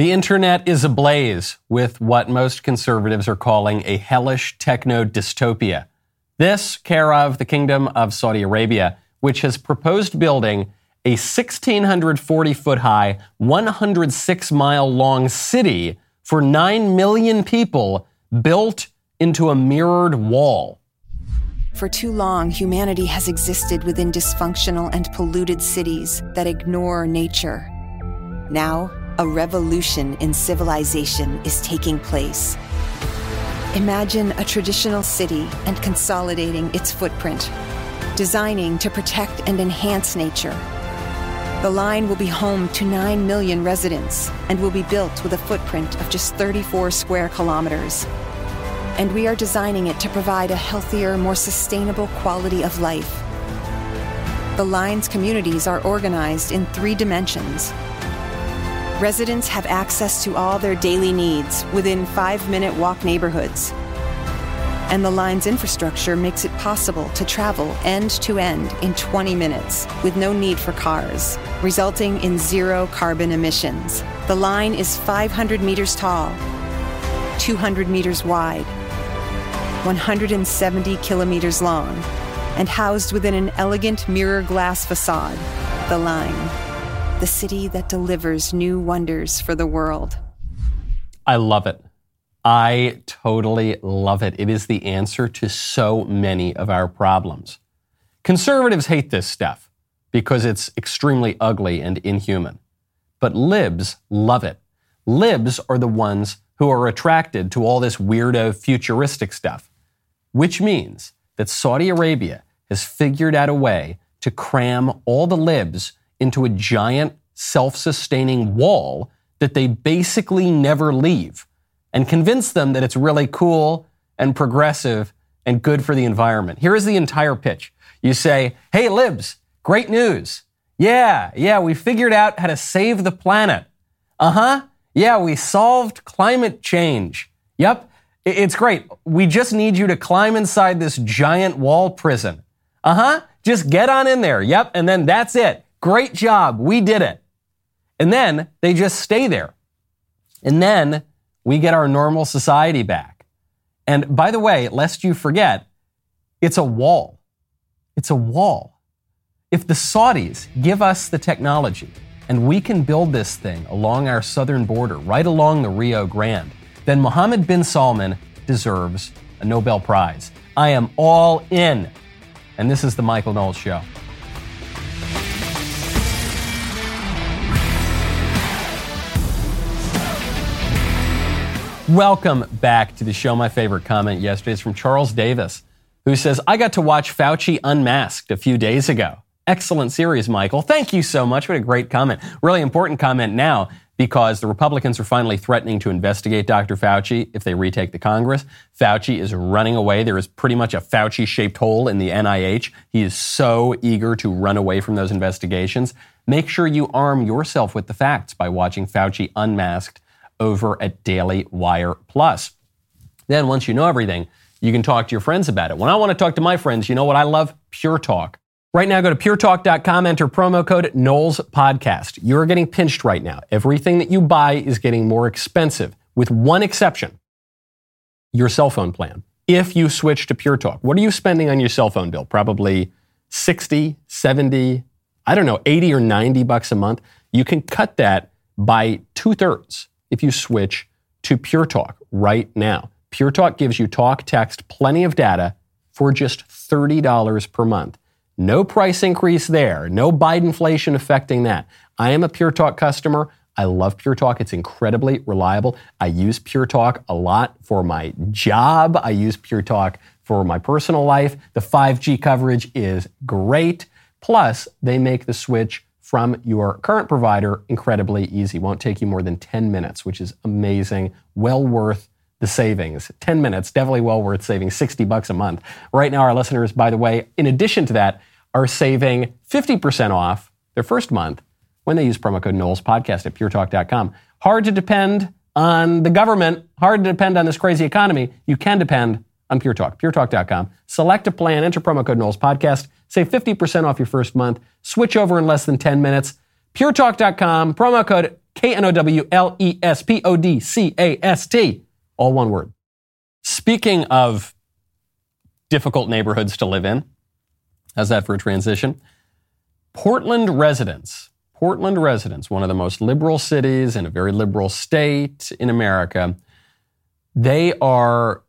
The internet is ablaze with what most conservatives are calling a hellish techno dystopia. This, care of the Kingdom of Saudi Arabia, which has proposed building a 1,640 foot high, 106 mile long city for 9 million people built into a mirrored wall. For too long, humanity has existed within dysfunctional and polluted cities that ignore nature. Now, a revolution in civilization is taking place. Imagine a traditional city and consolidating its footprint, designing to protect and enhance nature. The line will be home to 9 million residents and will be built with a footprint of just 34 square kilometers. And we are designing it to provide a healthier, more sustainable quality of life. The line's communities are organized in three dimensions residents have access to all their daily needs within five minute walk neighborhoods. And the line's infrastructure makes it possible to travel end to end in 20 minutes with no need for cars, resulting in zero carbon emissions. The line is 500 meters tall, 200 meters wide, 170 kilometers long, and housed within an elegant mirror glass facade. The line the city that delivers new wonders for the world. I love it. I totally love it. It is the answer to so many of our problems. Conservatives hate this stuff because it's extremely ugly and inhuman. But libs love it. Libs are the ones who are attracted to all this weirdo futuristic stuff, which means that Saudi Arabia has figured out a way to cram all the libs into a giant self sustaining wall that they basically never leave and convince them that it's really cool and progressive and good for the environment. Here is the entire pitch. You say, Hey, Libs, great news. Yeah, yeah, we figured out how to save the planet. Uh huh. Yeah, we solved climate change. Yep, it's great. We just need you to climb inside this giant wall prison. Uh huh. Just get on in there. Yep, and then that's it. Great job. We did it. And then they just stay there. And then we get our normal society back. And by the way, lest you forget, it's a wall. It's a wall. If the Saudis give us the technology and we can build this thing along our southern border, right along the Rio Grande, then Mohammed bin Salman deserves a Nobel Prize. I am all in. And this is the Michael Knowles Show. Welcome back to the show. My favorite comment yesterday is from Charles Davis, who says, I got to watch Fauci Unmasked a few days ago. Excellent series, Michael. Thank you so much. What a great comment. Really important comment now because the Republicans are finally threatening to investigate Dr. Fauci if they retake the Congress. Fauci is running away. There is pretty much a Fauci shaped hole in the NIH. He is so eager to run away from those investigations. Make sure you arm yourself with the facts by watching Fauci Unmasked over at Daily Wire Plus. Then, once you know everything, you can talk to your friends about it. When I want to talk to my friends, you know what I love? Pure Talk. Right now, go to puretalk.com, enter promo code Knowles Podcast. You're getting pinched right now. Everything that you buy is getting more expensive, with one exception your cell phone plan. If you switch to Pure Talk, what are you spending on your cell phone bill? Probably 60, 70, I don't know, 80 or 90 bucks a month. You can cut that by two thirds if you switch to Pure Talk right now. Pure Talk gives you talk, text, plenty of data for just $30 per month. No price increase there. No Biden inflation affecting that. I am a Pure Talk customer. I love Pure Talk. It's incredibly reliable. I use Pure Talk a lot for my job. I use Pure Talk for my personal life. The 5G coverage is great. Plus, they make the switch from your current provider incredibly easy. Won't take you more than 10 minutes, which is amazing. Well worth the savings. 10 minutes, definitely well worth saving 60 bucks a month. Right now, our listeners, by the way, in addition to that, are saving 50% off their first month when they use promo code Knowles Podcast at puretalk.com. Hard to depend on the government, hard to depend on this crazy economy. You can depend on Pure Talk, puretalk.com. Select a plan, enter promo code Knowles Podcast, save 50% off your first month, switch over in less than 10 minutes. puretalk.com, promo code K N O W L E S P O D C A S T, all one word. Speaking of difficult neighborhoods to live in, how's that for a transition? Portland residents, Portland residents, one of the most liberal cities in a very liberal state in America, they are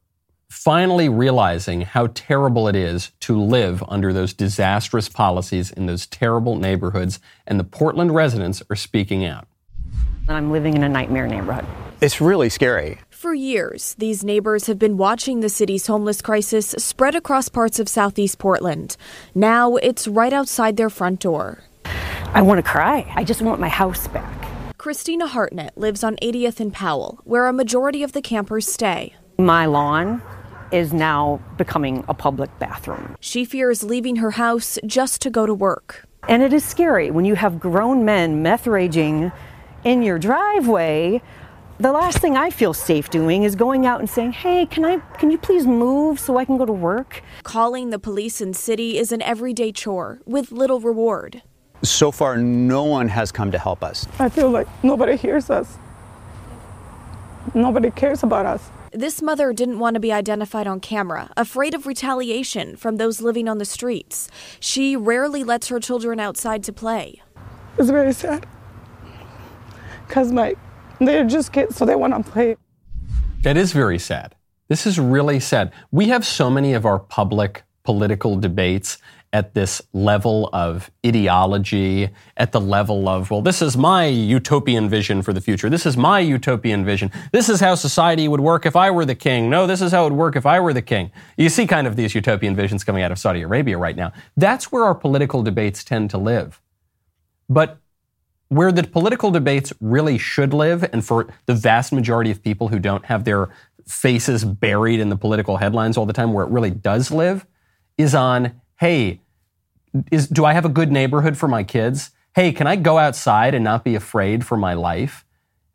finally realizing how terrible it is to live under those disastrous policies in those terrible neighborhoods, and the Portland residents are speaking out. I'm living in a nightmare neighborhood. It's really scary. For years, these neighbors have been watching the city's homeless crisis spread across parts of southeast Portland. Now it's right outside their front door. I want to cry. I just want my house back. Christina Hartnett lives on 80th and Powell, where a majority of the campers stay. My lawn is now becoming a public bathroom. She fears leaving her house just to go to work. And it is scary when you have grown men meth raging in your driveway. The last thing I feel safe doing is going out and saying, "Hey, can I can you please move so I can go to work?" Calling the police in city is an everyday chore with little reward. So far no one has come to help us. I feel like nobody hears us. Nobody cares about us. This mother didn't want to be identified on camera, afraid of retaliation from those living on the streets. She rarely lets her children outside to play. It's very sad. Because my, they're just kids, so they want to play. That is very sad. This is really sad. We have so many of our public political debates at this level of ideology, at the level of, well, this is my utopian vision for the future. This is my utopian vision. This is how society would work if I were the king. No, this is how it would work if I were the king. You see kind of these utopian visions coming out of Saudi Arabia right now. That's where our political debates tend to live. But where the political debates really should live, and for the vast majority of people who don't have their faces buried in the political headlines all the time, where it really does live, is on hey, is, do I have a good neighborhood for my kids? Hey, can I go outside and not be afraid for my life?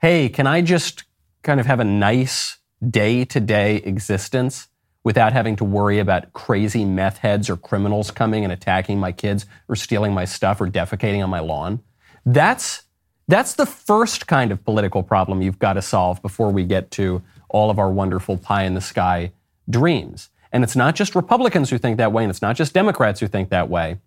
Hey, can I just kind of have a nice day to day existence without having to worry about crazy meth heads or criminals coming and attacking my kids or stealing my stuff or defecating on my lawn? That's, that's the first kind of political problem you've got to solve before we get to all of our wonderful pie in the sky dreams. And it's not just Republicans who think that way, and it's not just Democrats who think that way.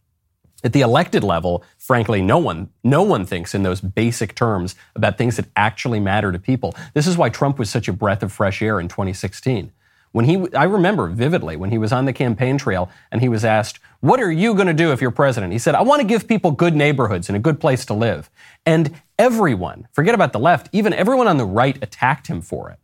At the elected level, frankly, no one, no one thinks in those basic terms about things that actually matter to people. This is why Trump was such a breath of fresh air in 2016. When he, I remember vividly when he was on the campaign trail and he was asked, What are you going to do if you're president? He said, I want to give people good neighborhoods and a good place to live. And everyone, forget about the left, even everyone on the right attacked him for it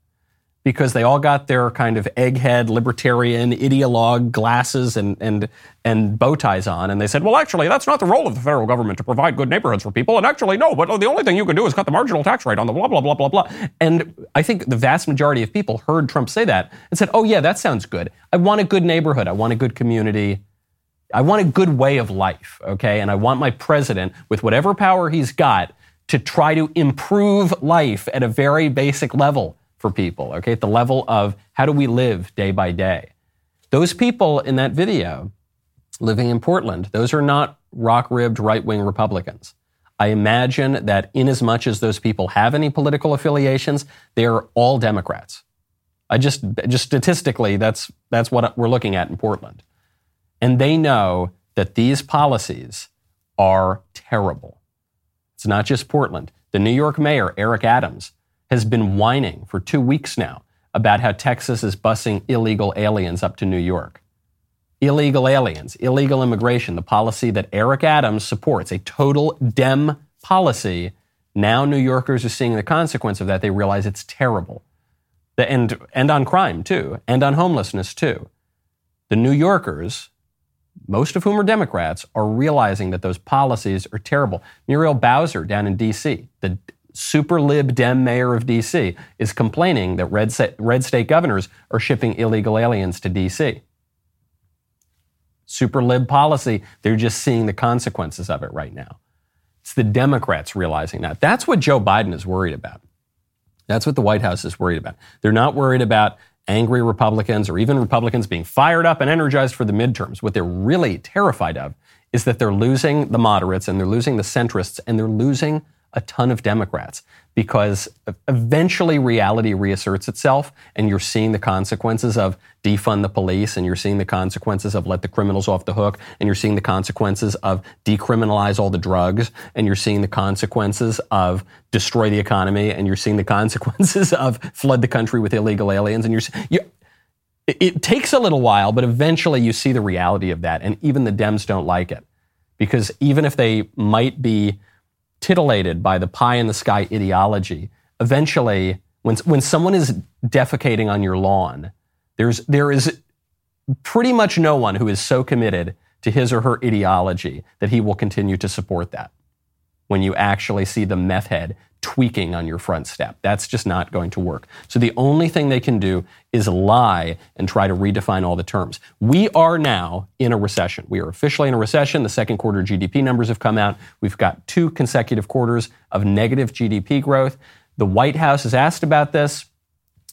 because they all got their kind of egghead libertarian ideologue glasses and, and, and bow ties on. And they said, well, actually, that's not the role of the federal government to provide good neighborhoods for people. And actually, no, but the only thing you can do is cut the marginal tax rate on the blah, blah, blah, blah, blah. And I think the vast majority of people heard Trump say that and said, oh, yeah, that sounds good. I want a good neighborhood. I want a good community. I want a good way of life, okay? And I want my president, with whatever power he's got, to try to improve life at a very basic level for people, okay, at the level of how do we live day by day. Those people in that video living in Portland, those are not rock ribbed right wing Republicans. I imagine that in as much as those people have any political affiliations, they're all Democrats. I just, just statistically, that's, that's what we're looking at in Portland. And they know that these policies are terrible. It's not just Portland. The New York mayor, Eric Adams, has been whining for two weeks now about how Texas is busing illegal aliens up to New York. Illegal aliens, illegal immigration, the policy that Eric Adams supports, a total Dem policy. Now New Yorkers are seeing the consequence of that. They realize it's terrible. And, and on crime, too, and on homelessness, too. The New Yorkers, most of whom are Democrats, are realizing that those policies are terrible. Muriel Bowser down in D.C., the super lib dem mayor of D.C., is complaining that red, red state governors are shipping illegal aliens to D.C. Super lib policy, they're just seeing the consequences of it right now. It's the Democrats realizing that. That's what Joe Biden is worried about. That's what the White House is worried about. They're not worried about angry Republicans or even Republicans being fired up and energized for the midterms. What they're really terrified of is that they're losing the moderates and they're losing the centrists and they're losing a ton of Democrats because eventually reality reasserts itself and you're seeing the consequences of defund the police and you're seeing the consequences of let the criminals off the hook and you're seeing the consequences of decriminalize all the drugs and you're seeing the consequences of destroy the economy and you're seeing the consequences of flood the country with illegal aliens and you're, you, it takes a little while, but eventually you see the reality of that. And even the Dems don't like it. Because even if they might be titillated by the pie in the sky ideology, eventually, when, when someone is defecating on your lawn, there's, there is pretty much no one who is so committed to his or her ideology that he will continue to support that. When you actually see the meth head tweaking on your front step. That's just not going to work. So the only thing they can do is lie and try to redefine all the terms. We are now in a recession. We are officially in a recession. The second quarter GDP numbers have come out. We've got two consecutive quarters of negative GDP growth. The White House is asked about this.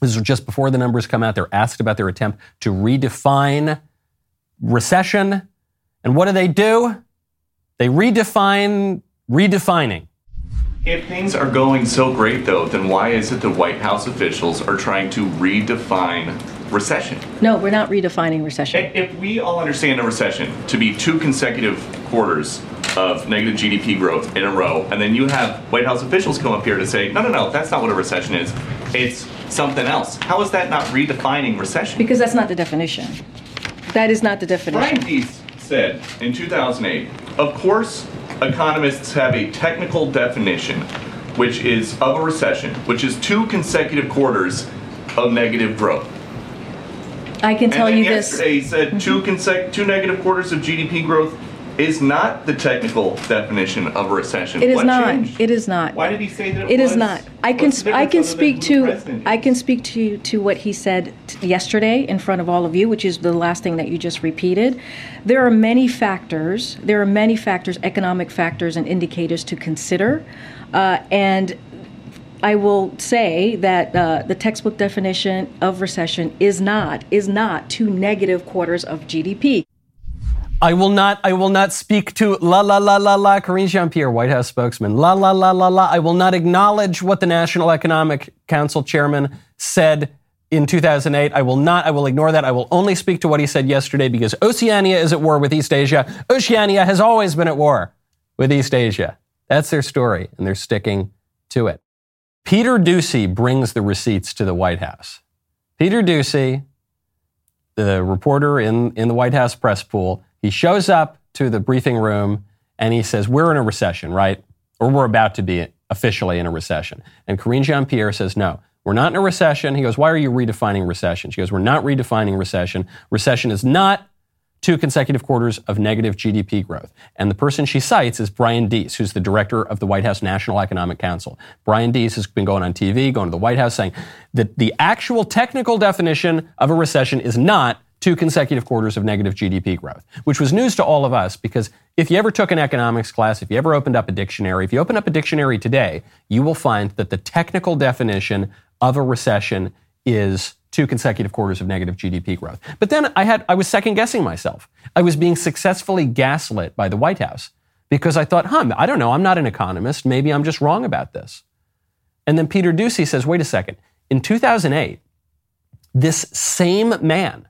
This is just before the numbers come out. They're asked about their attempt to redefine recession. And what do they do? They redefine redefining. If things are going so great, though, then why is it the White House officials are trying to redefine recession? No, we're not redefining recession. If we all understand a recession to be two consecutive quarters of negative GDP growth in a row, and then you have White House officials come up here to say, no, no, no, that's not what a recession is. It's something else. How is that not redefining recession? Because that's not the definition. That is not the definition. Brian Deese said in 2008, of course, economists have a technical definition, which is of a recession, which is two consecutive quarters of negative growth. I can tell and you yesterday this. he said two mm-hmm. consec- two negative quarters of GDP growth is not the technical definition of a recession. It is What not. changed? It is not. Why did he say that it It is not. I can sp- I can speak than who the to I can speak to to what he said t- yesterday in front of all of you, which is the last thing that you just repeated. There are many factors. There are many factors, economic factors and indicators to consider, uh, and. I will say that uh, the textbook definition of recession is not is not two negative quarters of GDP. I will not. I will not speak to la la la la la. Karine Jean-Pierre, White House spokesman. La la la la la. I will not acknowledge what the National Economic Council chairman said in 2008. I will not. I will ignore that. I will only speak to what he said yesterday because Oceania is at war with Eastasia. Oceania has always been at war with Eastasia. That's their story, and they're sticking to it. Peter Doocy brings the receipts to the White House. Peter Doocy, the reporter in, in the White House press pool, he shows up to the briefing room and he says, We're in a recession, right? Or we're about to be officially in a recession. And Karine Jean Pierre says, No, we're not in a recession. He goes, Why are you redefining recession? She goes, We're not redefining recession. Recession is not two consecutive quarters of negative GDP growth. And the person she cites is Brian Deese, who's the director of the White House National Economic Council. Brian Deese has been going on TV, going to the White House, saying that the actual technical definition of a recession is not two consecutive quarters of negative GDP growth, which was news to all of us because if you ever took an economics class, if you ever opened up a dictionary, if you open up a dictionary today, you will find that the technical definition of a recession is two consecutive quarters of negative GDP growth. But then I had I was second guessing myself. I was being successfully gaslit by the White House because I thought, huh, I don't know, I'm not an economist. Maybe I'm just wrong about this. And then Peter Doocy says, wait a second. In 2008, this same man,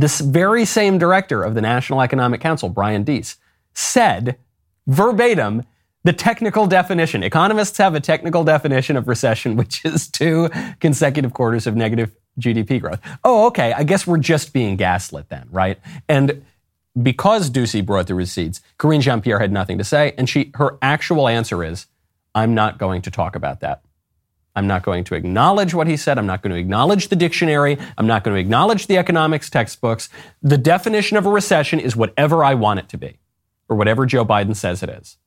this very same director of the National Economic Council, Brian Deese, said verbatim the technical definition. Economists have a technical definition of recession, which is two consecutive quarters of negative GDP growth. Oh, okay. I guess we're just being gaslit then, right? And because Doocy brought the receipts, Karine Jean Pierre had nothing to say. And she, her actual answer is, I'm not going to talk about that. I'm not going to acknowledge what he said. I'm not going to acknowledge the dictionary. I'm not going to acknowledge the economics textbooks. The definition of a recession is whatever I want it to be, or whatever Joe Biden says it is.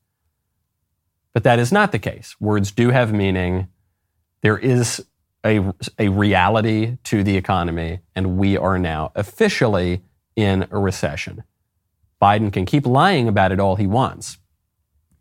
But that is not the case. Words do have meaning. There is a, a reality to the economy, and we are now officially in a recession. Biden can keep lying about it all he wants,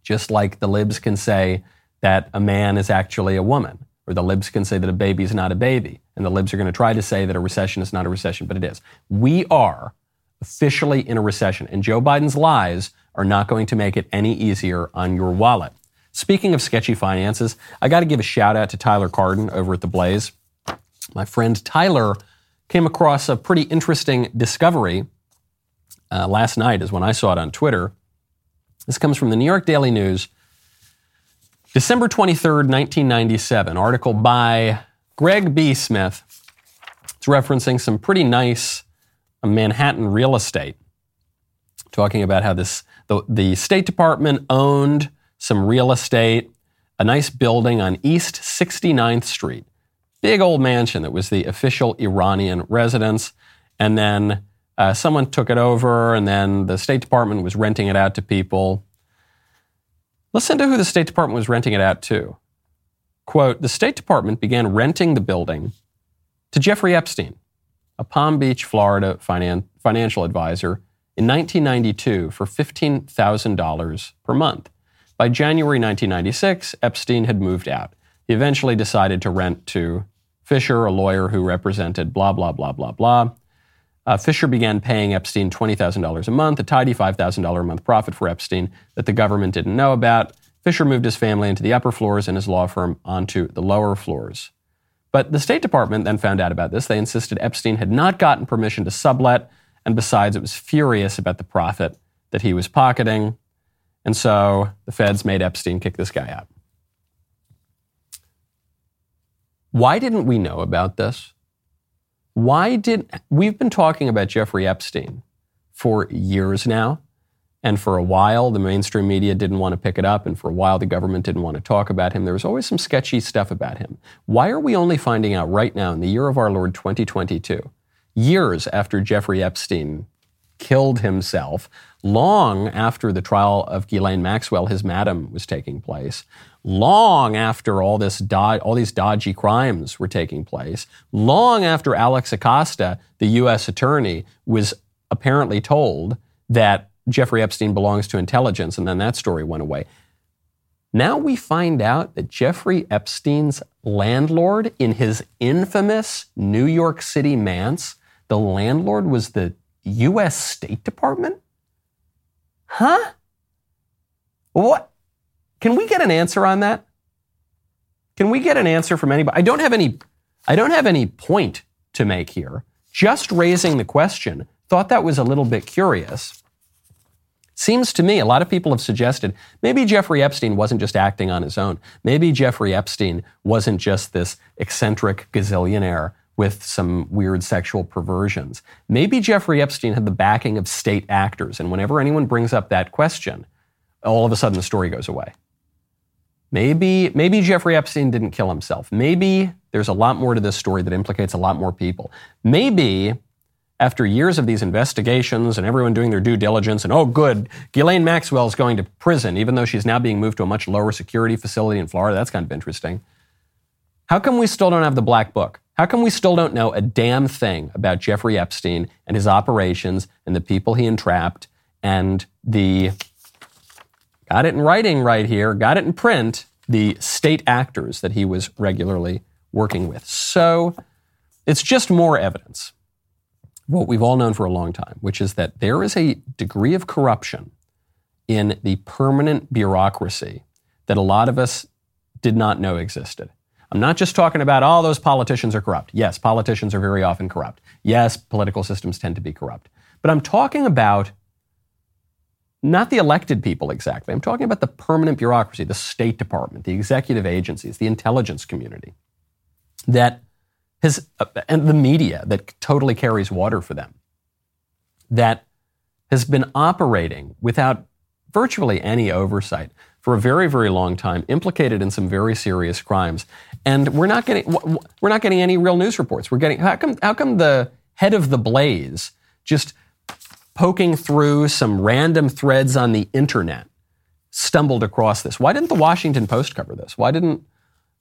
just like the libs can say that a man is actually a woman, or the libs can say that a baby is not a baby, and the libs are going to try to say that a recession is not a recession, but it is. We are officially in a recession, and Joe Biden's lies are not going to make it any easier on your wallet. Speaking of sketchy finances, I got to give a shout out to Tyler Carden over at The Blaze. My friend Tyler came across a pretty interesting discovery uh, last night, is when I saw it on Twitter. This comes from the New York Daily News, December 23rd, 1997, article by Greg B. Smith. It's referencing some pretty nice uh, Manhattan real estate, talking about how this the, the State Department owned some real estate, a nice building on East 69th Street, big old mansion that was the official Iranian residence, and then uh, someone took it over, and then the State Department was renting it out to people. Listen to who the State Department was renting it out to. Quote The State Department began renting the building to Jeffrey Epstein, a Palm Beach, Florida finan- financial advisor, in 1992 for $15,000 per month. By January 1996, Epstein had moved out. He eventually decided to rent to Fisher, a lawyer who represented blah, blah, blah, blah, blah. Uh, Fisher began paying Epstein $20,000 a month, a tidy $5,000 a month profit for Epstein that the government didn't know about. Fisher moved his family into the upper floors and his law firm onto the lower floors. But the State Department then found out about this. They insisted Epstein had not gotten permission to sublet, and besides, it was furious about the profit that he was pocketing. And so the feds made Epstein kick this guy out. Why didn't we know about this? Why did we've been talking about Jeffrey Epstein for years now? And for a while, the mainstream media didn't want to pick it up. And for a while, the government didn't want to talk about him. There was always some sketchy stuff about him. Why are we only finding out right now, in the year of our Lord 2022, years after Jeffrey Epstein killed himself, long after the trial of Ghislaine Maxwell, his madam, was taking place, long after all this all these dodgy crimes were taking place, long after Alex Acosta, the U.S. attorney, was apparently told that Jeffrey Epstein belongs to intelligence, and then that story went away. Now we find out that Jeffrey Epstein's landlord in his infamous New York City manse, the landlord was the U.S. State Department? Huh? What? Can we get an answer on that? Can we get an answer from anybody? I don't have any I don't have any point to make here. Just raising the question, thought that was a little bit curious. Seems to me, a lot of people have suggested maybe Jeffrey Epstein wasn't just acting on his own. Maybe Jeffrey Epstein wasn't just this eccentric gazillionaire with some weird sexual perversions. Maybe Jeffrey Epstein had the backing of state actors, and whenever anyone brings up that question, all of a sudden the story goes away. Maybe, maybe Jeffrey Epstein didn't kill himself. Maybe there's a lot more to this story that implicates a lot more people. Maybe after years of these investigations and everyone doing their due diligence, and oh, good, Ghislaine Maxwell is going to prison, even though she's now being moved to a much lower security facility in Florida. That's kind of interesting. How come we still don't have the black book? How come we still don't know a damn thing about Jeffrey Epstein and his operations and the people he entrapped and the, got it in writing right here, got it in print, the state actors that he was regularly working with? So it's just more evidence what we've all known for a long time, which is that there is a degree of corruption in the permanent bureaucracy that a lot of us did not know existed. I'm not just talking about all oh, those politicians are corrupt. Yes, politicians are very often corrupt. Yes, political systems tend to be corrupt. But I'm talking about not the elected people exactly. I'm talking about the permanent bureaucracy, the State Department, the executive agencies, the intelligence community that has, uh, and the media that totally carries water for them, that has been operating without virtually any oversight for a very, very long time, implicated in some very serious crimes. And we're not getting, we're not getting any real news reports. We're getting, how come, how come the head of the blaze just poking through some random threads on the internet stumbled across this? Why didn't the Washington Post cover this? Why didn't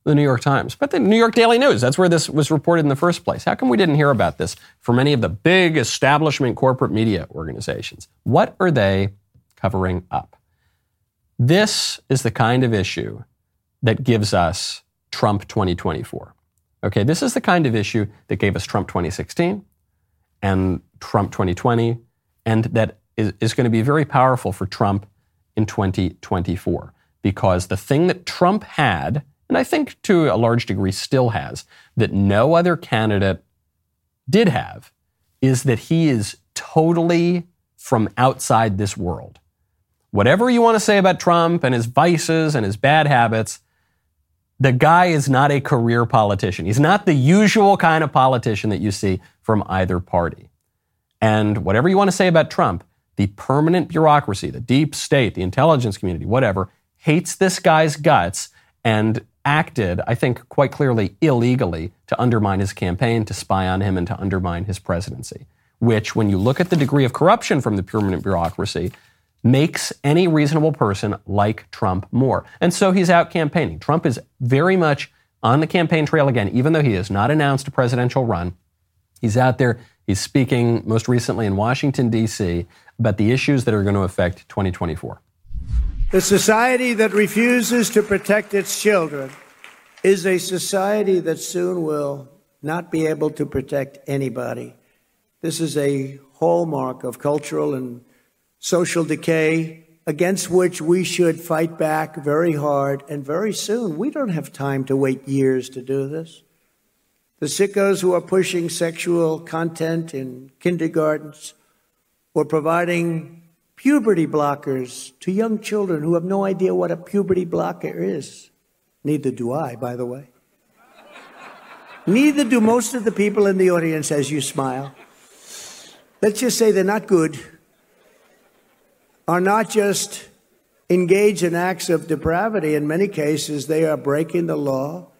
the New York Times, but the New York Daily News. That's where this was reported in the first place. How come we didn't hear about this from any of the big establishment corporate media organizations? What are they covering up? This is the kind of issue that gives us Trump 2024. Okay, this is the kind of issue that gave us Trump 2016 and Trump 2020, and that is, is going to be very powerful for Trump in 2024 because the thing that Trump had, and I think to a large degree still has, that no other candidate did have, is that he is totally from outside this world. Whatever you want to say about Trump and his vices and his bad habits, the guy is not a career politician. He's not the usual kind of politician that you see from either party. And whatever you want to say about Trump, the permanent bureaucracy, the deep state, the intelligence community, whatever, hates this guy's guts and acted, I think, quite clearly illegally to undermine his campaign, to spy on him, and to undermine his presidency. Which, when you look at the degree of corruption from the permanent bureaucracy, makes any reasonable person like Trump more. And so he's out campaigning. Trump is very much on the campaign trail again, even though he has not announced a presidential run. He's out there. He's speaking most recently in Washington, D.C., about the issues that are going to affect 2024. The society that refuses to protect its children is a society that soon will not be able to protect anybody. This is a hallmark of cultural and social decay against which we should fight back very hard and very soon. We don't have time to wait years to do this. The sickos who are pushing sexual content in kindergartens or providing puberty blockers to young children who have no idea what a puberty blocker is. Neither do I, by the way. Neither do most of the people in the audience as you smile. Let's just say they're not good, are not just engaged in acts of depravity. In many cases, they are breaking the law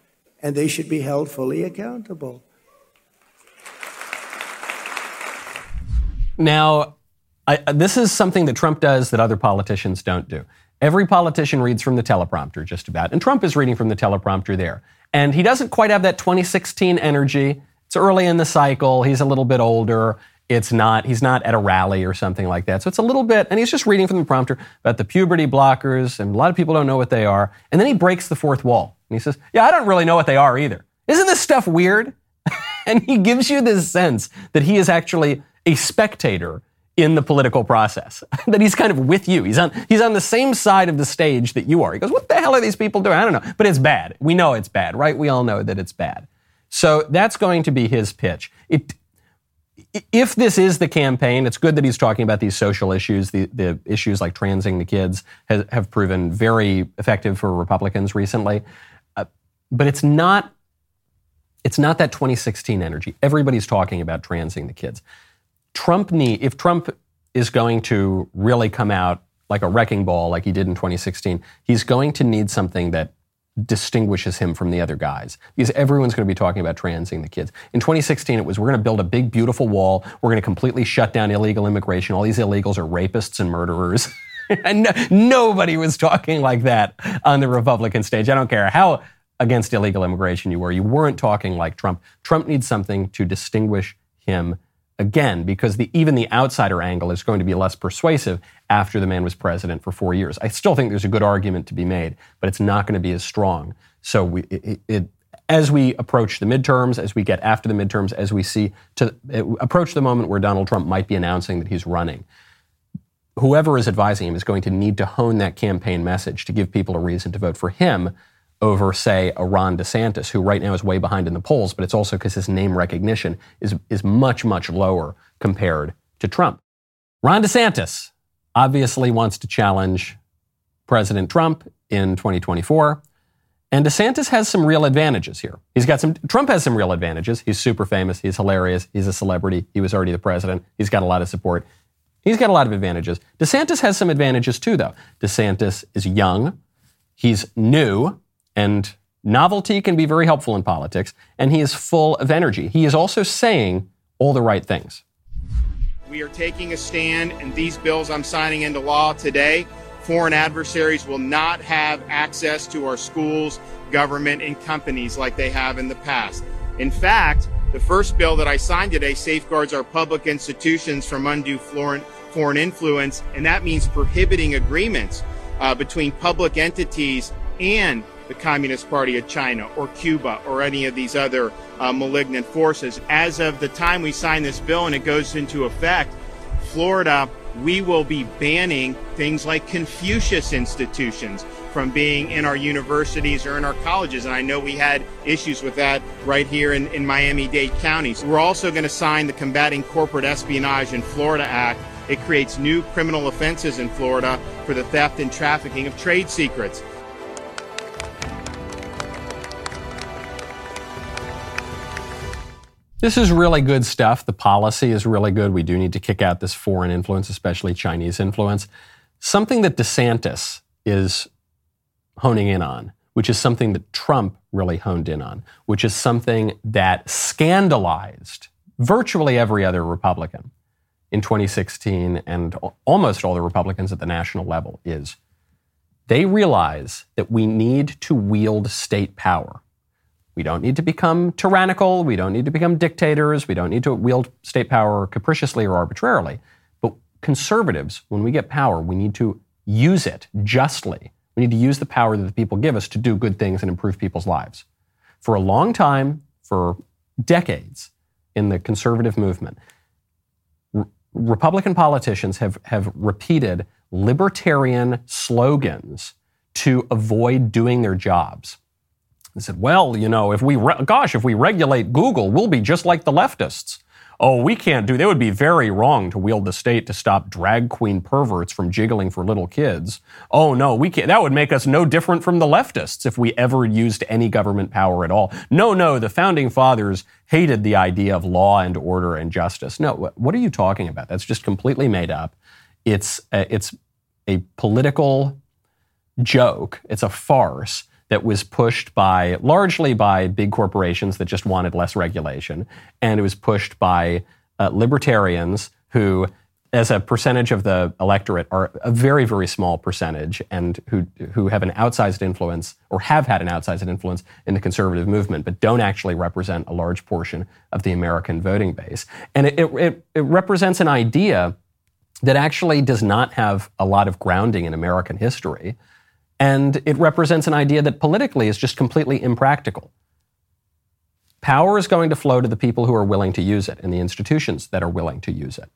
and they should be held fully accountable. Now, I, this is something that Trump does that other politicians don't do. Every politician reads from the teleprompter, just about, and Trump is reading from the teleprompter there. And he doesn't quite have that 2016 energy. It's early in the cycle. He's a little bit older. It's not, he's not at a rally or something like that. So it's a little bit, and he's just reading from the prompter about the puberty blockers, and a lot of people don't know what they are. And then he breaks the fourth wall. And he says, Yeah, I don't really know what they are either. Isn't this stuff weird? and he gives you this sense that he is actually a spectator in the political process. that he's kind of with you. He's on he's on the same side of the stage that you are. He goes, "What the hell are these people doing? I don't know." But it's bad. We know it's bad, right? We all know that it's bad. So that's going to be his pitch. It if this is the campaign, it's good that he's talking about these social issues. The, the issues like transing the kids has, have proven very effective for Republicans recently. But it's not, it's not that 2016 energy. Everybody's talking about transing the kids. Trump need, if Trump is going to really come out like a wrecking ball like he did in 2016, he's going to need something that distinguishes him from the other guys because everyone's going to be talking about transing the kids. In 2016, it was we're going to build a big, beautiful wall. We're going to completely shut down illegal immigration. All these illegals are rapists and murderers. and no, nobody was talking like that on the Republican stage. I don't care how against illegal immigration you were. You weren't talking like Trump. Trump needs something to distinguish him again because the, even the outsider angle is going to be less persuasive after the man was president for four years. I still think there's a good argument to be made, but it's not going to be as strong. So we, it, it, as we approach the midterms, as we get after the midterms, as we see to approach the moment where Donald Trump might be announcing that he's running, whoever is advising him is going to need to hone that campaign message to give people a reason to vote for him over, say, a Ron DeSantis, who right now is way behind in the polls, but it's also because his name recognition is, is much, much lower compared to Trump. Ron DeSantis obviously wants to challenge President Trump in 2024. And DeSantis has some real advantages here. He's got some, Trump has some real advantages. He's super famous. He's hilarious. He's a celebrity. He was already the president. He's got a lot of support. He's got a lot of advantages. DeSantis has some advantages too, though. DeSantis is young. He's new. And novelty can be very helpful in politics, and he is full of energy. He is also saying all the right things. We are taking a stand, and these bills I'm signing into law today, foreign adversaries will not have access to our schools, government, and companies like they have in the past. In fact, the first bill that I signed today safeguards our public institutions from undue foreign influence, and that means prohibiting agreements uh, between public entities and the Communist Party of China or Cuba or any of these other uh, malignant forces. As of the time we sign this bill and it goes into effect, Florida we will be banning things like Confucius institutions from being in our universities or in our colleges. And I know we had issues with that right here in, in Miami Dade counties. We're also going to sign the Combating Corporate Espionage in Florida Act. It creates new criminal offenses in Florida for the theft and trafficking of trade secrets. This is really good stuff. The policy is really good. We do need to kick out this foreign influence, especially Chinese influence. Something that DeSantis is honing in on, which is something that Trump really honed in on, which is something that scandalized virtually every other Republican in 2016 and almost all the Republicans at the national level is they realize that we need to wield state power. We don't need to become tyrannical. We don't need to become dictators. We don't need to wield state power capriciously or arbitrarily. But conservatives, when we get power, we need to use it justly. We need to use the power that the people give us to do good things and improve people's lives. For a long time, for decades, in the conservative movement, R- Republican politicians have, have repeated libertarian slogans to avoid doing their jobs. They said, well, you know, if we, re- gosh, if we regulate Google, we'll be just like the leftists. Oh, we can't do, that would be very wrong to wield the state to stop drag queen perverts from jiggling for little kids. Oh, no, we can't, that would make us no different from the leftists if we ever used any government power at all. No, no, the founding fathers hated the idea of law and order and justice. No, what are you talking about? That's just completely made up. It's, a, it's a political joke. It's a farce that was pushed by largely by big corporations that just wanted less regulation, and it was pushed by uh, libertarians who, as a percentage of the electorate, are a very very small percentage, and who who have an outsized influence or have had an outsized influence in the conservative movement, but don't actually represent a large portion of the American voting base, and it, it, it represents an idea that actually does not have a lot of grounding in American history. And it represents an idea that politically is just completely impractical. Power is going to flow to the people who are willing to use it and the institutions that are willing to use it.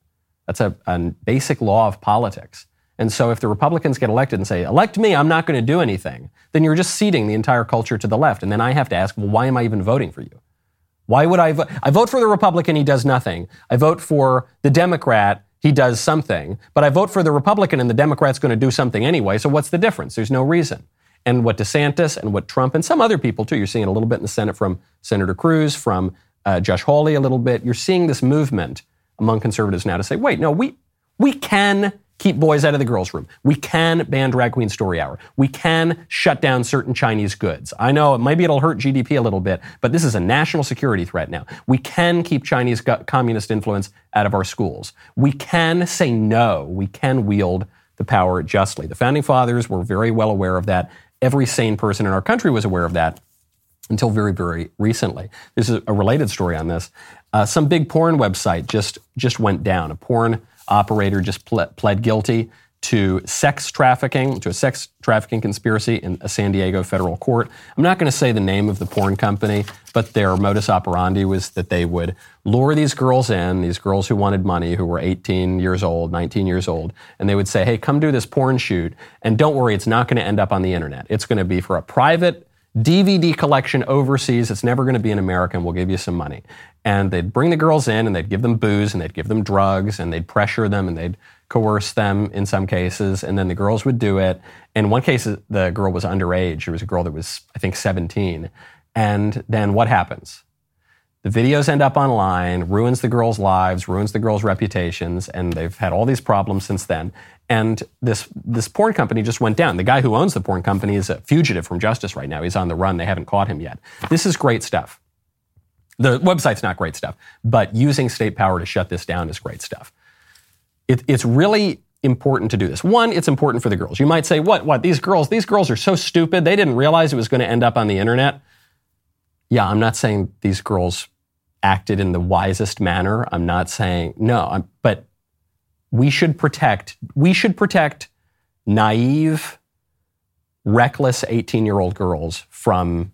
That's a, a basic law of politics. And so if the Republicans get elected and say, elect me, I'm not going to do anything, then you're just ceding the entire culture to the left. And then I have to ask, well, why am I even voting for you? Why would I vote? I vote for the Republican, he does nothing. I vote for the Democrat, he does something. But I vote for the Republican and the Democrat's going to do something anyway. So what's the difference? There's no reason. And what DeSantis and what Trump and some other people too, you're seeing a little bit in the Senate from Senator Cruz, from uh, Josh Hawley a little bit. You're seeing this movement among conservatives now to say, wait, no, we we can keep boys out of the girls' room. We can ban drag queen story hour. We can shut down certain Chinese goods. I know maybe it'll hurt GDP a little bit, but this is a national security threat now. We can keep Chinese communist influence out of our schools. We can say no. We can wield the power justly. The founding fathers were very well aware of that. Every sane person in our country was aware of that until very, very recently. This is a related story on this. Uh, some big porn website just just went down. A porn operator just ple- pled guilty to sex trafficking, to a sex trafficking conspiracy in a San Diego federal court. I'm not going to say the name of the porn company, but their modus operandi was that they would lure these girls in, these girls who wanted money, who were 18 years old, 19 years old, and they would say, hey, come do this porn shoot, and don't worry, it's not going to end up on the internet. It's going to be for a private DVD collection overseas. It's never going to be in America, and we'll give you some money. And they'd bring the girls in, and they'd give them booze, and they'd give them drugs, and they'd pressure them, and they'd coerce them in some cases. And then the girls would do it. In one case, the girl was underage. There was a girl that was, I think, 17. And then what happens? The videos end up online, ruins the girls' lives, ruins the girls' reputations, and they've had all these problems since then. And this this porn company just went down. The guy who owns the porn company is a fugitive from justice right now. He's on the run. They haven't caught him yet. This is great stuff. The website's not great stuff, but using state power to shut this down is great stuff. It, it's really important to do this. One, it's important for the girls. You might say, "What? What? These girls? These girls are so stupid. They didn't realize it was going to end up on the internet." Yeah, I'm not saying these girls acted in the wisest manner. I'm not saying no, I'm, but we should protect we should protect naive reckless 18-year-old girls from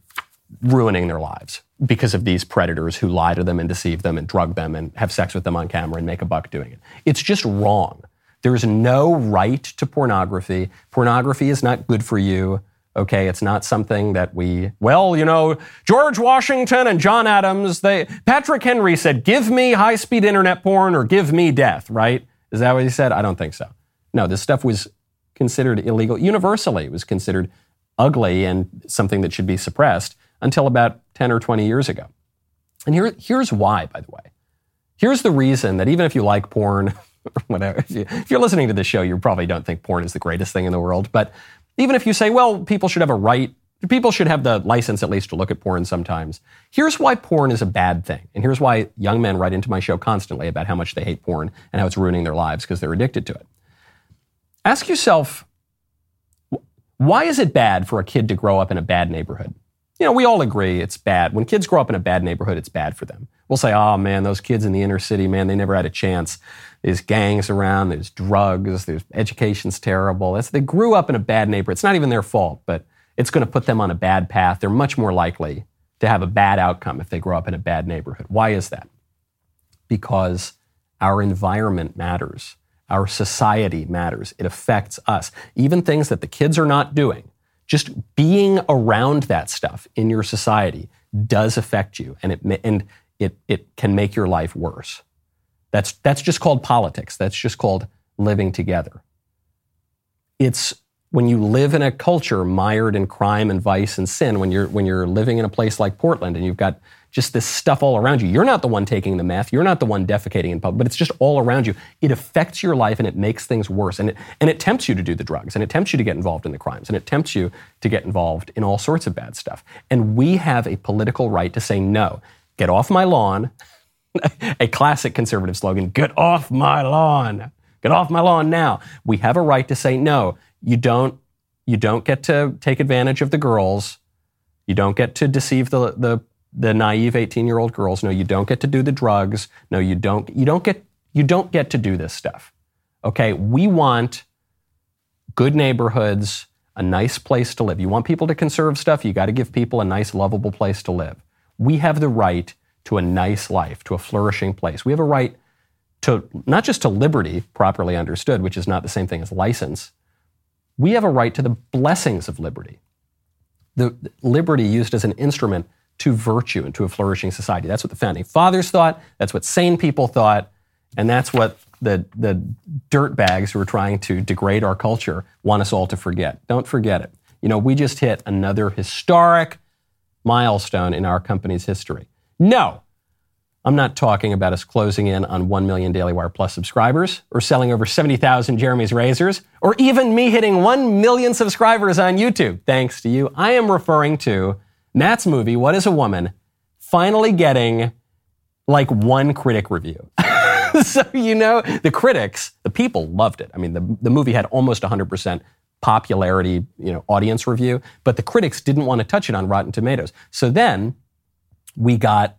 ruining their lives because of these predators who lie to them and deceive them and drug them and have sex with them on camera and make a buck doing it. It's just wrong There's no right to pornography. Pornography is not good for you. Okay, it's not something that we, well, you know, George Washington and John Adams, they, Patrick Henry said, give me high speed internet porn or give me death, right? Is that what he said? I don't think so. No, this stuff was considered illegal universally. It was considered ugly and something that should be suppressed until about 10 or 20 years ago. And here, here's why, by the way. Here's the reason that even if you like porn, or whatever, if, you, you're listening to this show, you probably don't think porn is the greatest thing in the world. But even if you say, well, people should have a right, people should have the license at least to look at porn sometimes. Here's why porn is a bad thing. And here's why young men write into my show constantly about how much they hate porn and how it's ruining their lives because they're addicted to it. Ask yourself, why is it bad for a kid to grow up in a bad neighborhood? You know, we all agree it's bad. When kids grow up in a bad neighborhood, it's bad for them. We'll say, oh man, those kids in the inner city, man, they never had a chance. There's gangs around, there's drugs, there's education's terrible. It's, they grew up in a bad neighborhood. It's not even their fault, but it's going to put them on a bad path. They're much more likely to have a bad outcome if they grow up in a bad neighborhood. Why is that? Because our environment matters. Our society matters. It affects us. Even things that the kids are not doing, just being around that stuff in your society does affect you and it, and it, it can make your life worse. That's, that's just called politics. That's just called living together. It's when you live in a culture mired in crime and vice and sin, when you're, when you're living in a place like Portland and you've got just this stuff all around you. You're not the one taking the meth. You're not the one defecating in public, but it's just all around you. It affects your life and it makes things worse. And it, and it tempts you to do the drugs and it tempts you to get involved in the crimes and it tempts you to get involved in all sorts of bad stuff. And we have a political right to say, no, get off my lawn. a classic conservative slogan get off my lawn. Get off my lawn now. We have a right to say, no, you don't, you don't get to take advantage of the girls. You don't get to deceive the, the the naive 18 year old girls. No, you don't get to do the drugs. No, you don't, you don't get, you don't get to do this stuff. Okay. We want good neighborhoods, a nice place to live. You want people to conserve stuff. You got to give people a nice, lovable place to live. We have the right to a nice life, to a flourishing place. We have a right to not just to liberty, properly understood, which is not the same thing as license. We have a right to the blessings of liberty. The liberty used as an instrument to virtue and to a flourishing society. That's what the founding fathers thought. That's what sane people thought. And that's what the, the dirtbags who are trying to degrade our culture want us all to forget. Don't forget it. You know, we just hit another historic milestone in our company's history. No, I'm not talking about us closing in on 1 million Daily Wire Plus subscribers or selling over 70,000 Jeremy's razors or even me hitting 1 million subscribers on YouTube, thanks to you. I am referring to Matt's movie, What is a Woman, finally getting like one critic review. so, you know, the critics, the people loved it. I mean, the, the movie had almost 100% popularity, you know, audience review, but the critics didn't want to touch it on Rotten Tomatoes. So then we got,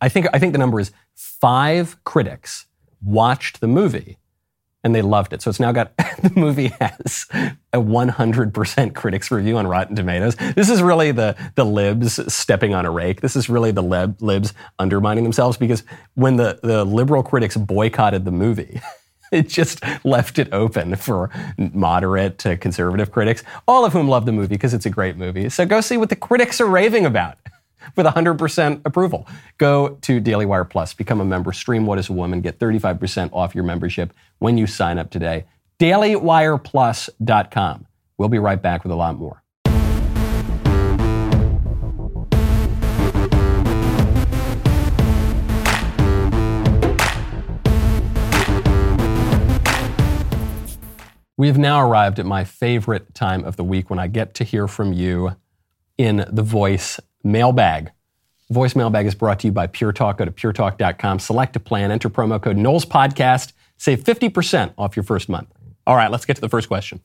I think, I think the number is five critics watched the movie and they loved it. So it's now got the movie has a 100% critics review on Rotten Tomatoes. This is really the the libs stepping on a rake. This is really the lib, libs undermining themselves because when the the liberal critics boycotted the movie, it just left it open for moderate to conservative critics, all of whom love the movie because it's a great movie. So go see what the critics are raving about with 100% approval. Go to Daily Wire Plus, become a member, stream What is a Woman, get 35% off your membership when you sign up today. DailyWirePlus.com. We'll be right back with a lot more. We have now arrived at my favorite time of the week when I get to hear from you in the voice mailbag. Voice mailbag is brought to you by Pure Talk. Go to puretalk.com, select a plan, enter promo code Knowles Podcast, save 50% off your first month. All right, let's get to the first question.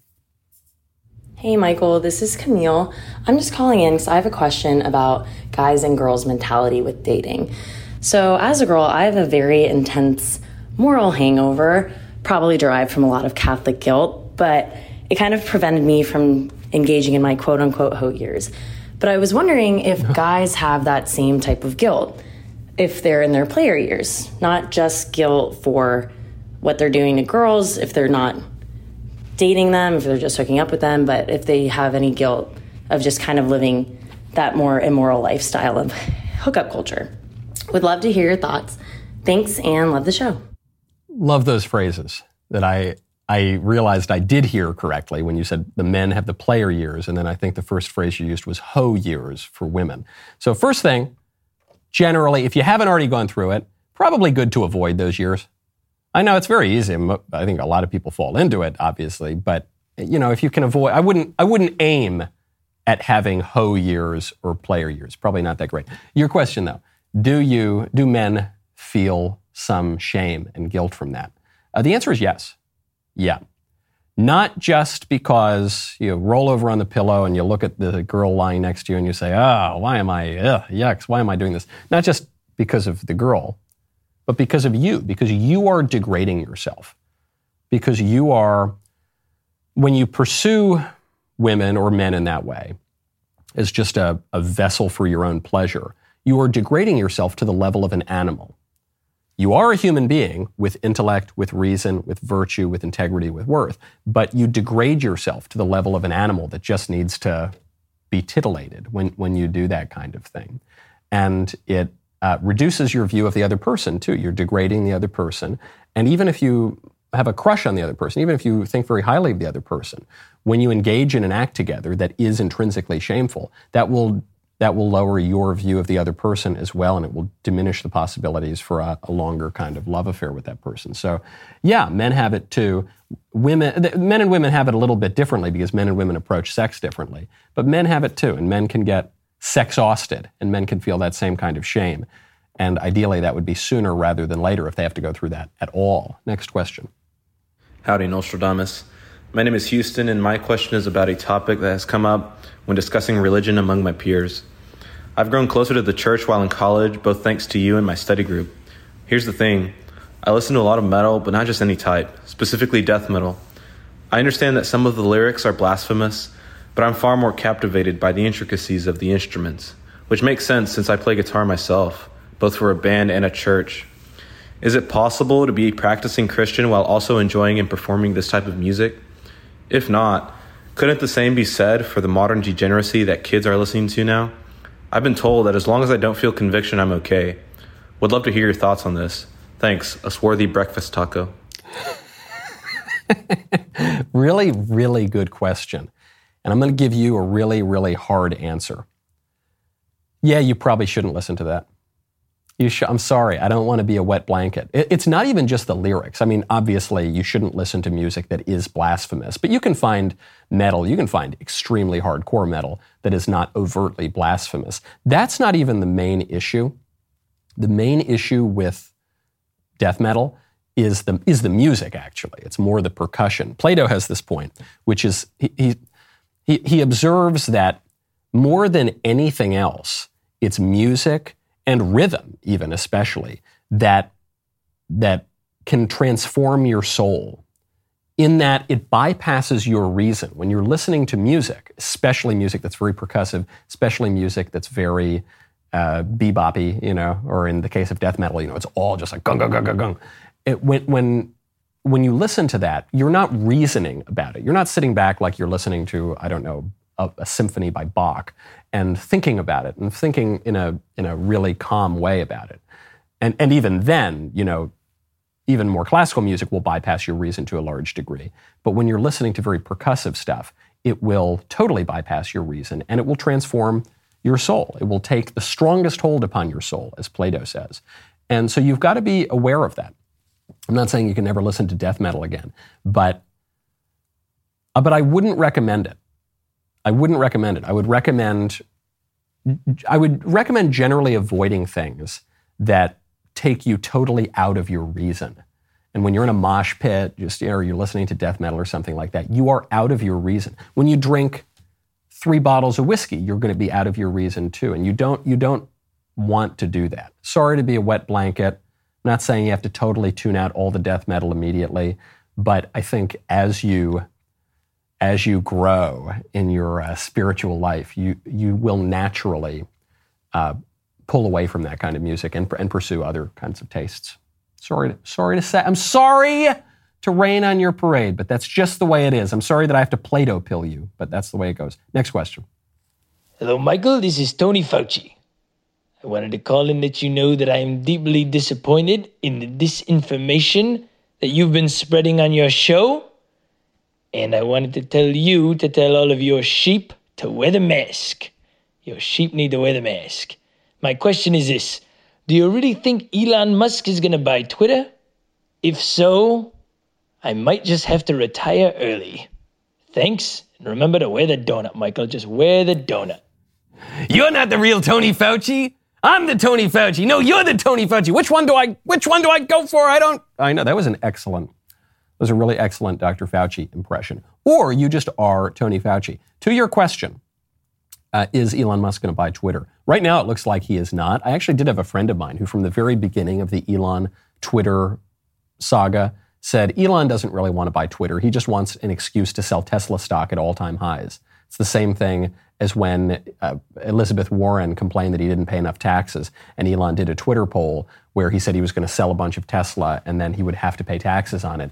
Hey, Michael, this is Camille. I'm just calling in because I have a question about guys and girls' mentality with dating. So, as a girl, I have a very intense moral hangover, probably derived from a lot of Catholic guilt, but it kind of prevented me from engaging in my quote unquote hoe years. But I was wondering if guys have that same type of guilt if they're in their player years, not just guilt for what they're doing to girls if they're not dating them, if they're just hooking up with them, but if they have any guilt of just kind of living that more immoral lifestyle of hookup culture. Would love to hear your thoughts. Thanks and love the show. Love those phrases that I I realized I did hear correctly when you said the men have the player years, and then I think the first phrase you used was hoe years for women. So first thing, generally, if you haven't already gone through it, probably good to avoid those years. I know it's very easy. I think a lot of people fall into it, obviously, but you know, if you can avoid, I wouldn't, I wouldn't aim at having hoe years or player years. Probably not that great. Your question though, do you, do men feel some shame and guilt from that? Uh, the answer is yes. Yeah. Not just because you roll over on the pillow and you look at the girl lying next to you and you say, oh, why am I, ugh, yucks, why am I doing this? Not just because of the girl, but because of you, because you are degrading yourself. Because you are, when you pursue women or men in that way as just a, a vessel for your own pleasure, you are degrading yourself to the level of an animal. You are a human being with intellect, with reason, with virtue, with integrity, with worth, but you degrade yourself to the level of an animal that just needs to be titillated when, when you do that kind of thing. And it uh, reduces your view of the other person, too. You're degrading the other person. And even if you have a crush on the other person, even if you think very highly of the other person, when you engage in an act together that is intrinsically shameful, that will that will lower your view of the other person as well, and it will diminish the possibilities for a, a, longer kind of love affair with that person. So, yeah, men have it too. Women, men and women have it a little bit differently because men and women approach sex differently. But men have it too, and men can get sexhausted, and men can feel that same kind of shame. And ideally, that would be sooner rather than later if they have to go through that at all. Next question. Howdy, Nostradamus. My name is Houston, and my question is about a topic that has come up when discussing religion among my peers. I've grown closer to the church while in college, both thanks to you and my study group. Here's the thing I listen to a lot of metal, but not just any type, specifically death metal. I understand that some of the lyrics are blasphemous, but I'm far more captivated by the intricacies of the instruments, which makes sense since I play guitar myself, both for a band and a church. Is it possible to be a practicing Christian while also enjoying and performing this type of music? If not, couldn't the same be said for the modern degeneracy that kids are listening to now? I've been told that as long as I don't feel conviction, I'm okay. Would love to hear your thoughts on this. Thanks, a swarthy breakfast taco. really, really good question. And I'm going to give you a really, really hard answer. Yeah, you probably shouldn't listen to that. Sh- I'm sorry, I don't want to be a wet blanket. It, it's not even just the lyrics. I mean, obviously, you shouldn't listen to music that is blasphemous, but you can find metal, you can find extremely hardcore metal that is not overtly blasphemous. That's not even the main issue. The main issue with death metal is the, is the music, actually. It's more the percussion. Plato has this point, which is he, he, he observes that more than anything else, it's music and rhythm, even especially, that, that can transform your soul in that it bypasses your reason. When you're listening to music, especially music that's very percussive, especially music that's very uh, beboppy, you know, or in the case of death metal, you know, it's all just like gung, gung, gung, gung, gung. It, when, when, when you listen to that, you're not reasoning about it. You're not sitting back like you're listening to, I don't know, a, a symphony by Bach and thinking about it and thinking in a, in a really calm way about it. And, and even then, you know, even more classical music will bypass your reason to a large degree. But when you're listening to very percussive stuff, it will totally bypass your reason and it will transform your soul. It will take the strongest hold upon your soul, as Plato says. And so you've got to be aware of that. I'm not saying you can never listen to death metal again, but, uh, but I wouldn't recommend it. I wouldn't recommend it. I would recommend I would recommend generally avoiding things that take you totally out of your reason. And when you're in a mosh pit, just you know, or you're listening to death metal or something like that, you are out of your reason. When you drink three bottles of whiskey, you're going to be out of your reason too. And you don't you don't want to do that. Sorry to be a wet blanket. I'm not saying you have to totally tune out all the death metal immediately, but I think as you as you grow in your uh, spiritual life, you, you will naturally uh, pull away from that kind of music and, and pursue other kinds of tastes. Sorry, sorry to say. I'm sorry to rain on your parade, but that's just the way it is. I'm sorry that I have to Plato pill you, but that's the way it goes. Next question. Hello, Michael. This is Tony Fauci. I wanted to call and let you know that I am deeply disappointed in the disinformation that you've been spreading on your show. And I wanted to tell you to tell all of your sheep to wear the mask. Your sheep need to wear the mask. My question is this Do you really think Elon Musk is going to buy Twitter? If so, I might just have to retire early. Thanks, and remember to wear the donut, Michael. Just wear the donut. You're not the real Tony Fauci. I'm the Tony Fauci. No, you're the Tony Fauci. Which one do I which one do I go for? I don't I know that was an excellent was a really excellent Dr. Fauci impression. Or you just are Tony Fauci. To your question, uh, is Elon Musk going to buy Twitter? Right now, it looks like he is not. I actually did have a friend of mine who, from the very beginning of the Elon Twitter saga, said Elon doesn't really want to buy Twitter. He just wants an excuse to sell Tesla stock at all time highs. It's the same thing as when uh, Elizabeth Warren complained that he didn't pay enough taxes, and Elon did a Twitter poll where he said he was going to sell a bunch of Tesla and then he would have to pay taxes on it.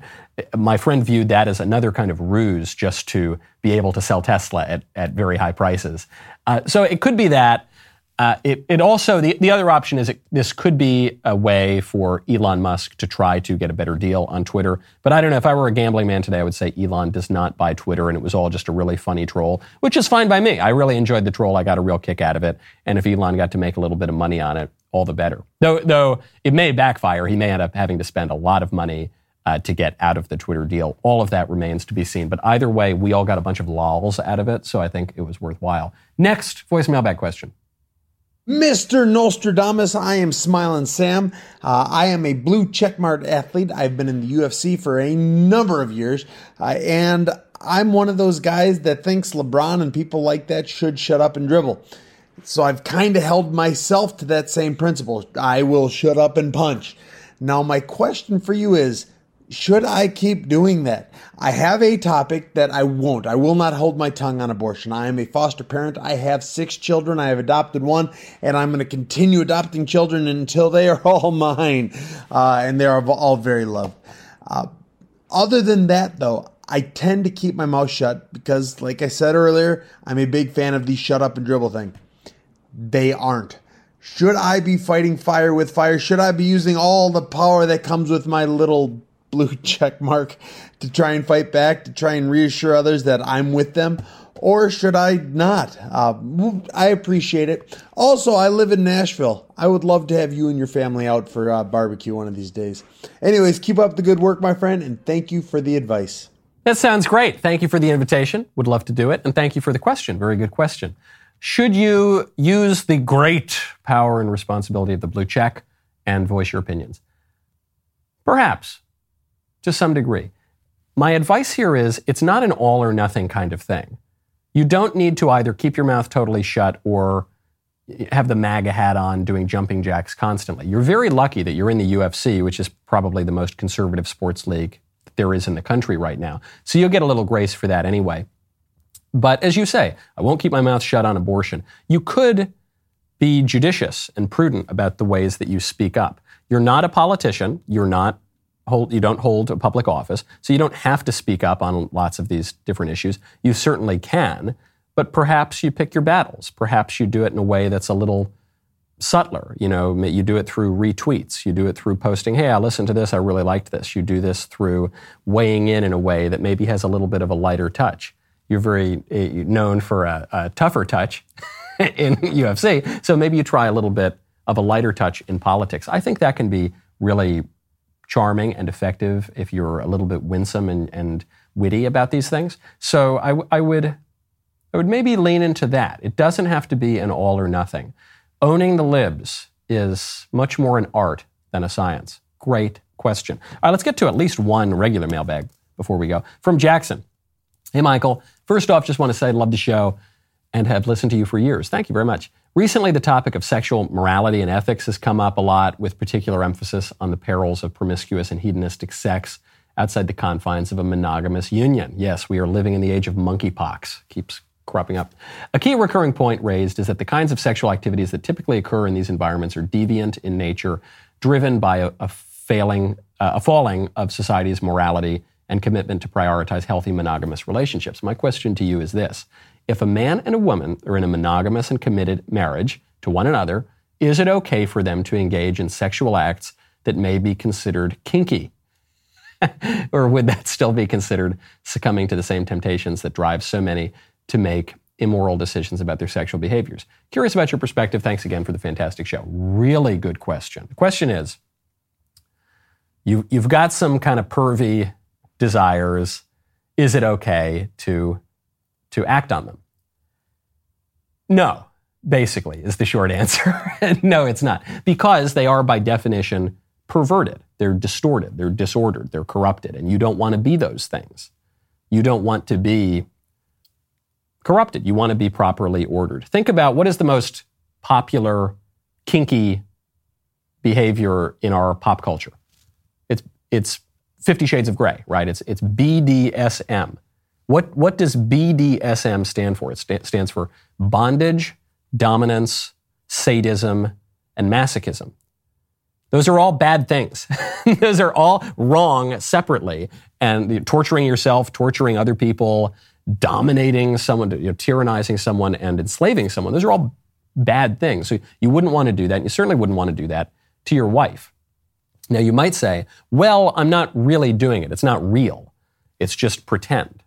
My friend viewed that as another kind of ruse just to be able to sell Tesla at, at very high prices. Uh, so it could be that. Uh, it, it, also, the, the other option is it, this could be a way for Elon Musk to try to get a better deal on Twitter. But I don't know. If I were a gambling man today, I would say Elon does not buy Twitter and it was all just a really funny troll, which is fine by me. I really enjoyed the troll. I got a real kick out of it. And if Elon got to make a little bit of money on it, all the better. Though, though it may backfire. He may end up having to spend a lot of money uh, to get out of the Twitter deal. All of that remains to be seen. But either way, we all got a bunch of lols out of it. So I think it was worthwhile. Next voice mailbag question. Mr. Nostradamus, I am Smiling Sam. Uh, I am a blue checkmark athlete. I've been in the UFC for a number of years, uh, and I'm one of those guys that thinks LeBron and people like that should shut up and dribble. So I've kind of held myself to that same principle. I will shut up and punch. Now, my question for you is should I keep doing that? I have a topic that I won't. I will not hold my tongue on abortion. I am a foster parent. I have six children. I have adopted one, and I'm going to continue adopting children until they are all mine. Uh, and they are all very loved. Uh, other than that, though, I tend to keep my mouth shut because, like I said earlier, I'm a big fan of the shut up and dribble thing. They aren't. Should I be fighting fire with fire? Should I be using all the power that comes with my little blue check mark to try and fight back, to try and reassure others that I'm with them? Or should I not? Uh, I appreciate it. Also, I live in Nashville. I would love to have you and your family out for uh, barbecue one of these days. Anyways, keep up the good work, my friend, and thank you for the advice. That sounds great. Thank you for the invitation. Would love to do it. And thank you for the question. Very good question. Should you use the great power and responsibility of the blue check and voice your opinions? Perhaps to some degree. My advice here is it's not an all or nothing kind of thing. You don't need to either keep your mouth totally shut or have the MAGA hat on doing jumping jacks constantly. You're very lucky that you're in the UFC, which is probably the most conservative sports league there is in the country right now. So you'll get a little grace for that anyway. But as you say, I won't keep my mouth shut on abortion. You could be judicious and prudent about the ways that you speak up. You're not a politician. You're not hold, you don't hold a public office, so you don't have to speak up on lots of these different issues. You certainly can, but perhaps you pick your battles. Perhaps you do it in a way that's a little subtler. You know, you do it through retweets. You do it through posting, hey, I listened to this, I really liked this. You do this through weighing in in a way that maybe has a little bit of a lighter touch. You're very uh, known for a, a tougher touch in UFC, so maybe you try a little bit of a lighter touch in politics. I think that can be really charming and effective if you're a little bit winsome and, and witty about these things. So I, I, would, I would maybe lean into that. It doesn't have to be an all or nothing. Owning the libs is much more an art than a science. Great question. All right, let's get to at least one regular mailbag before we go. From Jackson. Hey, Michael. First off, just want to say I love the show and have listened to you for years. Thank you very much. Recently, the topic of sexual morality and ethics has come up a lot, with particular emphasis on the perils of promiscuous and hedonistic sex outside the confines of a monogamous union. Yes, we are living in the age of monkeypox. Keeps cropping up. A key recurring point raised is that the kinds of sexual activities that typically occur in these environments are deviant in nature, driven by a, a failing, uh, a falling of society's morality and commitment to prioritize healthy monogamous relationships. My question to you is this If a man and a woman are in a monogamous and committed marriage to one another, is it okay for them to engage in sexual acts that may be considered kinky? or would that still be considered succumbing to the same temptations that drive so many to make immoral decisions about their sexual behaviors? Curious about your perspective. Thanks again for the fantastic show. Really good question. The question is you, you've got some kind of pervy desires. Is it okay to, to act on them? No, basically, is the short answer. no, it's not. Because they are, by definition, perverted. They're distorted. They're disordered. They're corrupted. And you don't want to be those things. You don't want to be corrupted. You want to be properly ordered. Think about what is the most popular kinky behavior in our pop culture. It's, it's Fifty Shades of Grey, right? It's, it's BDSM. What, what does BDSM stand for? It st- stands for bondage, dominance, sadism, and masochism. Those are all bad things. Those are all wrong separately. And torturing yourself, torturing other people, dominating someone, you know, tyrannizing someone, and enslaving someone, those are all bad things. So you wouldn't want to do that. And you certainly wouldn't want to do that to your wife. Now, you might say, well, I'm not really doing it. It's not real. It's just pretend.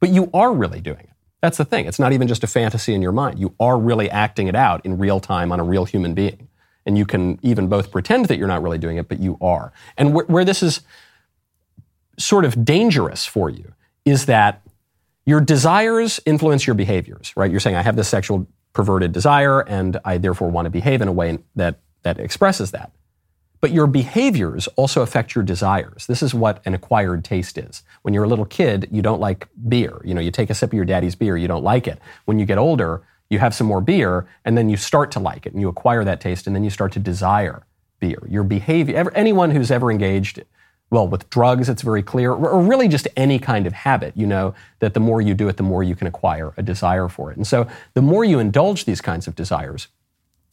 But you are really doing it. That's the thing. It's not even just a fantasy in your mind. You are really acting it out in real time on a real human being. And you can even both pretend that you're not really doing it, but you are. And wh- where this is sort of dangerous for you is that your desires influence your behaviors, right? You're saying, I have this sexual perverted desire, and I therefore want to behave in a way that, that expresses that. But your behaviors also affect your desires. This is what an acquired taste is. When you're a little kid, you don't like beer. You know, you take a sip of your daddy's beer, you don't like it. When you get older, you have some more beer, and then you start to like it, and you acquire that taste, and then you start to desire beer. Your behavior, anyone who's ever engaged, well, with drugs, it's very clear, or really just any kind of habit, you know that the more you do it, the more you can acquire a desire for it. And so the more you indulge these kinds of desires,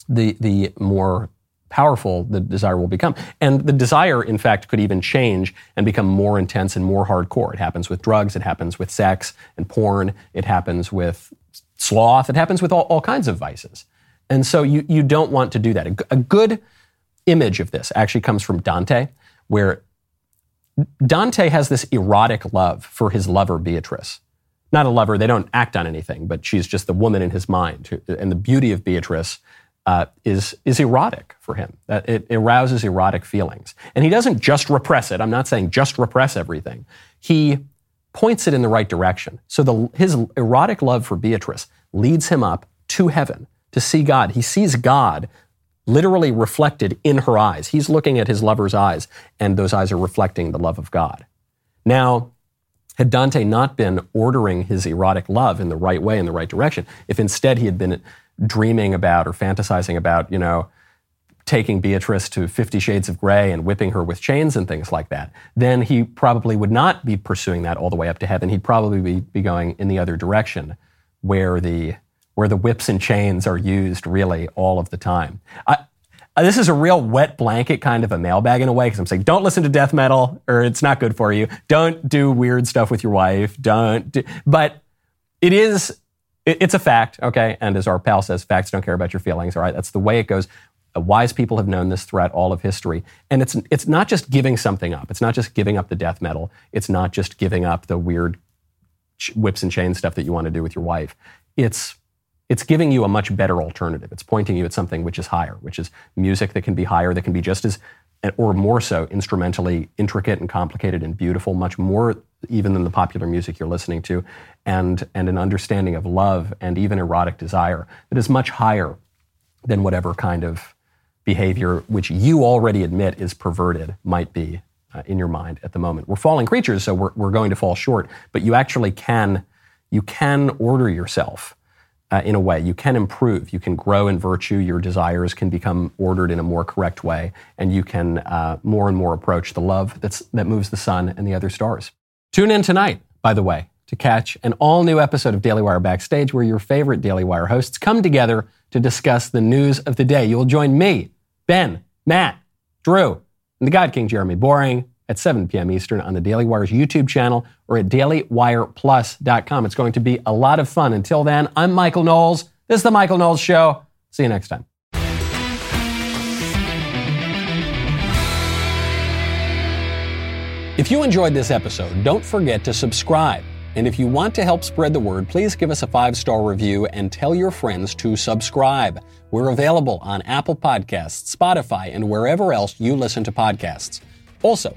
the, the more powerful the desire will become. And the desire, in fact, could even change and become more intense and more hardcore. It happens with drugs, it happens with sex and porn, it happens with sloth, it happens with all, all kinds of vices. And so you, you don't want to do that. A, a good image of this actually comes from Dante, where Dante has this erotic love for his lover, Beatrice. Not a lover, they don't act on anything, but she's just the woman in his mind. And the beauty of Beatrice uh, is, is erotic for him. That it arouses erotic feelings. And he doesn't just repress it. I'm not saying just repress everything. He points it in the right direction. So the, his erotic love for Beatrice leads him up to heaven to see God. He sees God literally reflected in her eyes. He's looking at his lover's eyes, and those eyes are reflecting the love of God. Now, had Dante not been ordering his erotic love in the right way, in the right direction, if instead he had been dreaming about or fantasizing about, you know, taking Beatrice to Fifty Shades of Grey and whipping her with chains and things like that, then he probably would not be pursuing that all the way up to heaven. He'd probably be, be going in the other direction where the, where the whips and chains are used really all of the time. I, this is a real wet blanket kind of a mailbag in a way because I'm saying don't listen to death metal or it's not good for you. Don't do weird stuff with your wife. Don't. Do, but it is it's a fact, okay? And as our pal says, facts don't care about your feelings, all right? That's the way it goes. Uh, wise people have known this throughout all of history. And it's, it's not just giving something up. It's not just giving up the death metal. It's not just giving up the weird whips and chains stuff that you want to do with your wife. It's, it's giving you a much better alternative. It's pointing you at something which is higher, which is music that can be higher, that can be just as, or more so, instrumentally intricate and complicated and beautiful, much more even than the popular music you're listening to, and, and an understanding of love and even erotic desire that is much higher than whatever kind of behavior which you already admit is perverted might be uh, in your mind at the moment. We're falling creatures, so we're, we're going to fall short, but you actually can, you can order yourself uh, in a way. You can improve. You can grow in virtue. Your desires can become ordered in a more correct way, and you can uh, more and more approach the love that's, that moves the sun and the other stars. Tune in tonight, by the way, to catch an all new episode of Daily Wire Backstage where your favorite Daily Wire hosts come together to discuss the news of the day. You'll join me, Ben, Matt, Drew, and the God King Jeremy Boring at 7 p.m. Eastern on the Daily Wire's YouTube channel or at dailywireplus.com. It's going to be a lot of fun. Until then, I'm Michael Knowles. This is The Michael Knowles Show. See you next time. If you enjoyed this episode, don't forget to subscribe. And if you want to help spread the word, please give us a five star review and tell your friends to subscribe. We're available on Apple Podcasts, Spotify, and wherever else you listen to podcasts. Also,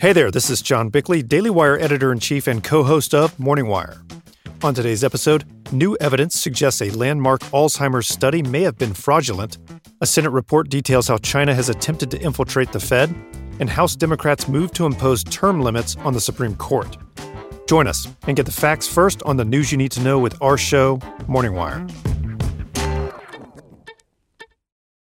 Hey there, this is John Bickley, Daily Wire editor in chief and co host of Morning Wire. On today's episode, new evidence suggests a landmark Alzheimer's study may have been fraudulent. A Senate report details how China has attempted to infiltrate the Fed, and House Democrats move to impose term limits on the Supreme Court. Join us and get the facts first on the news you need to know with our show, Morning Wire.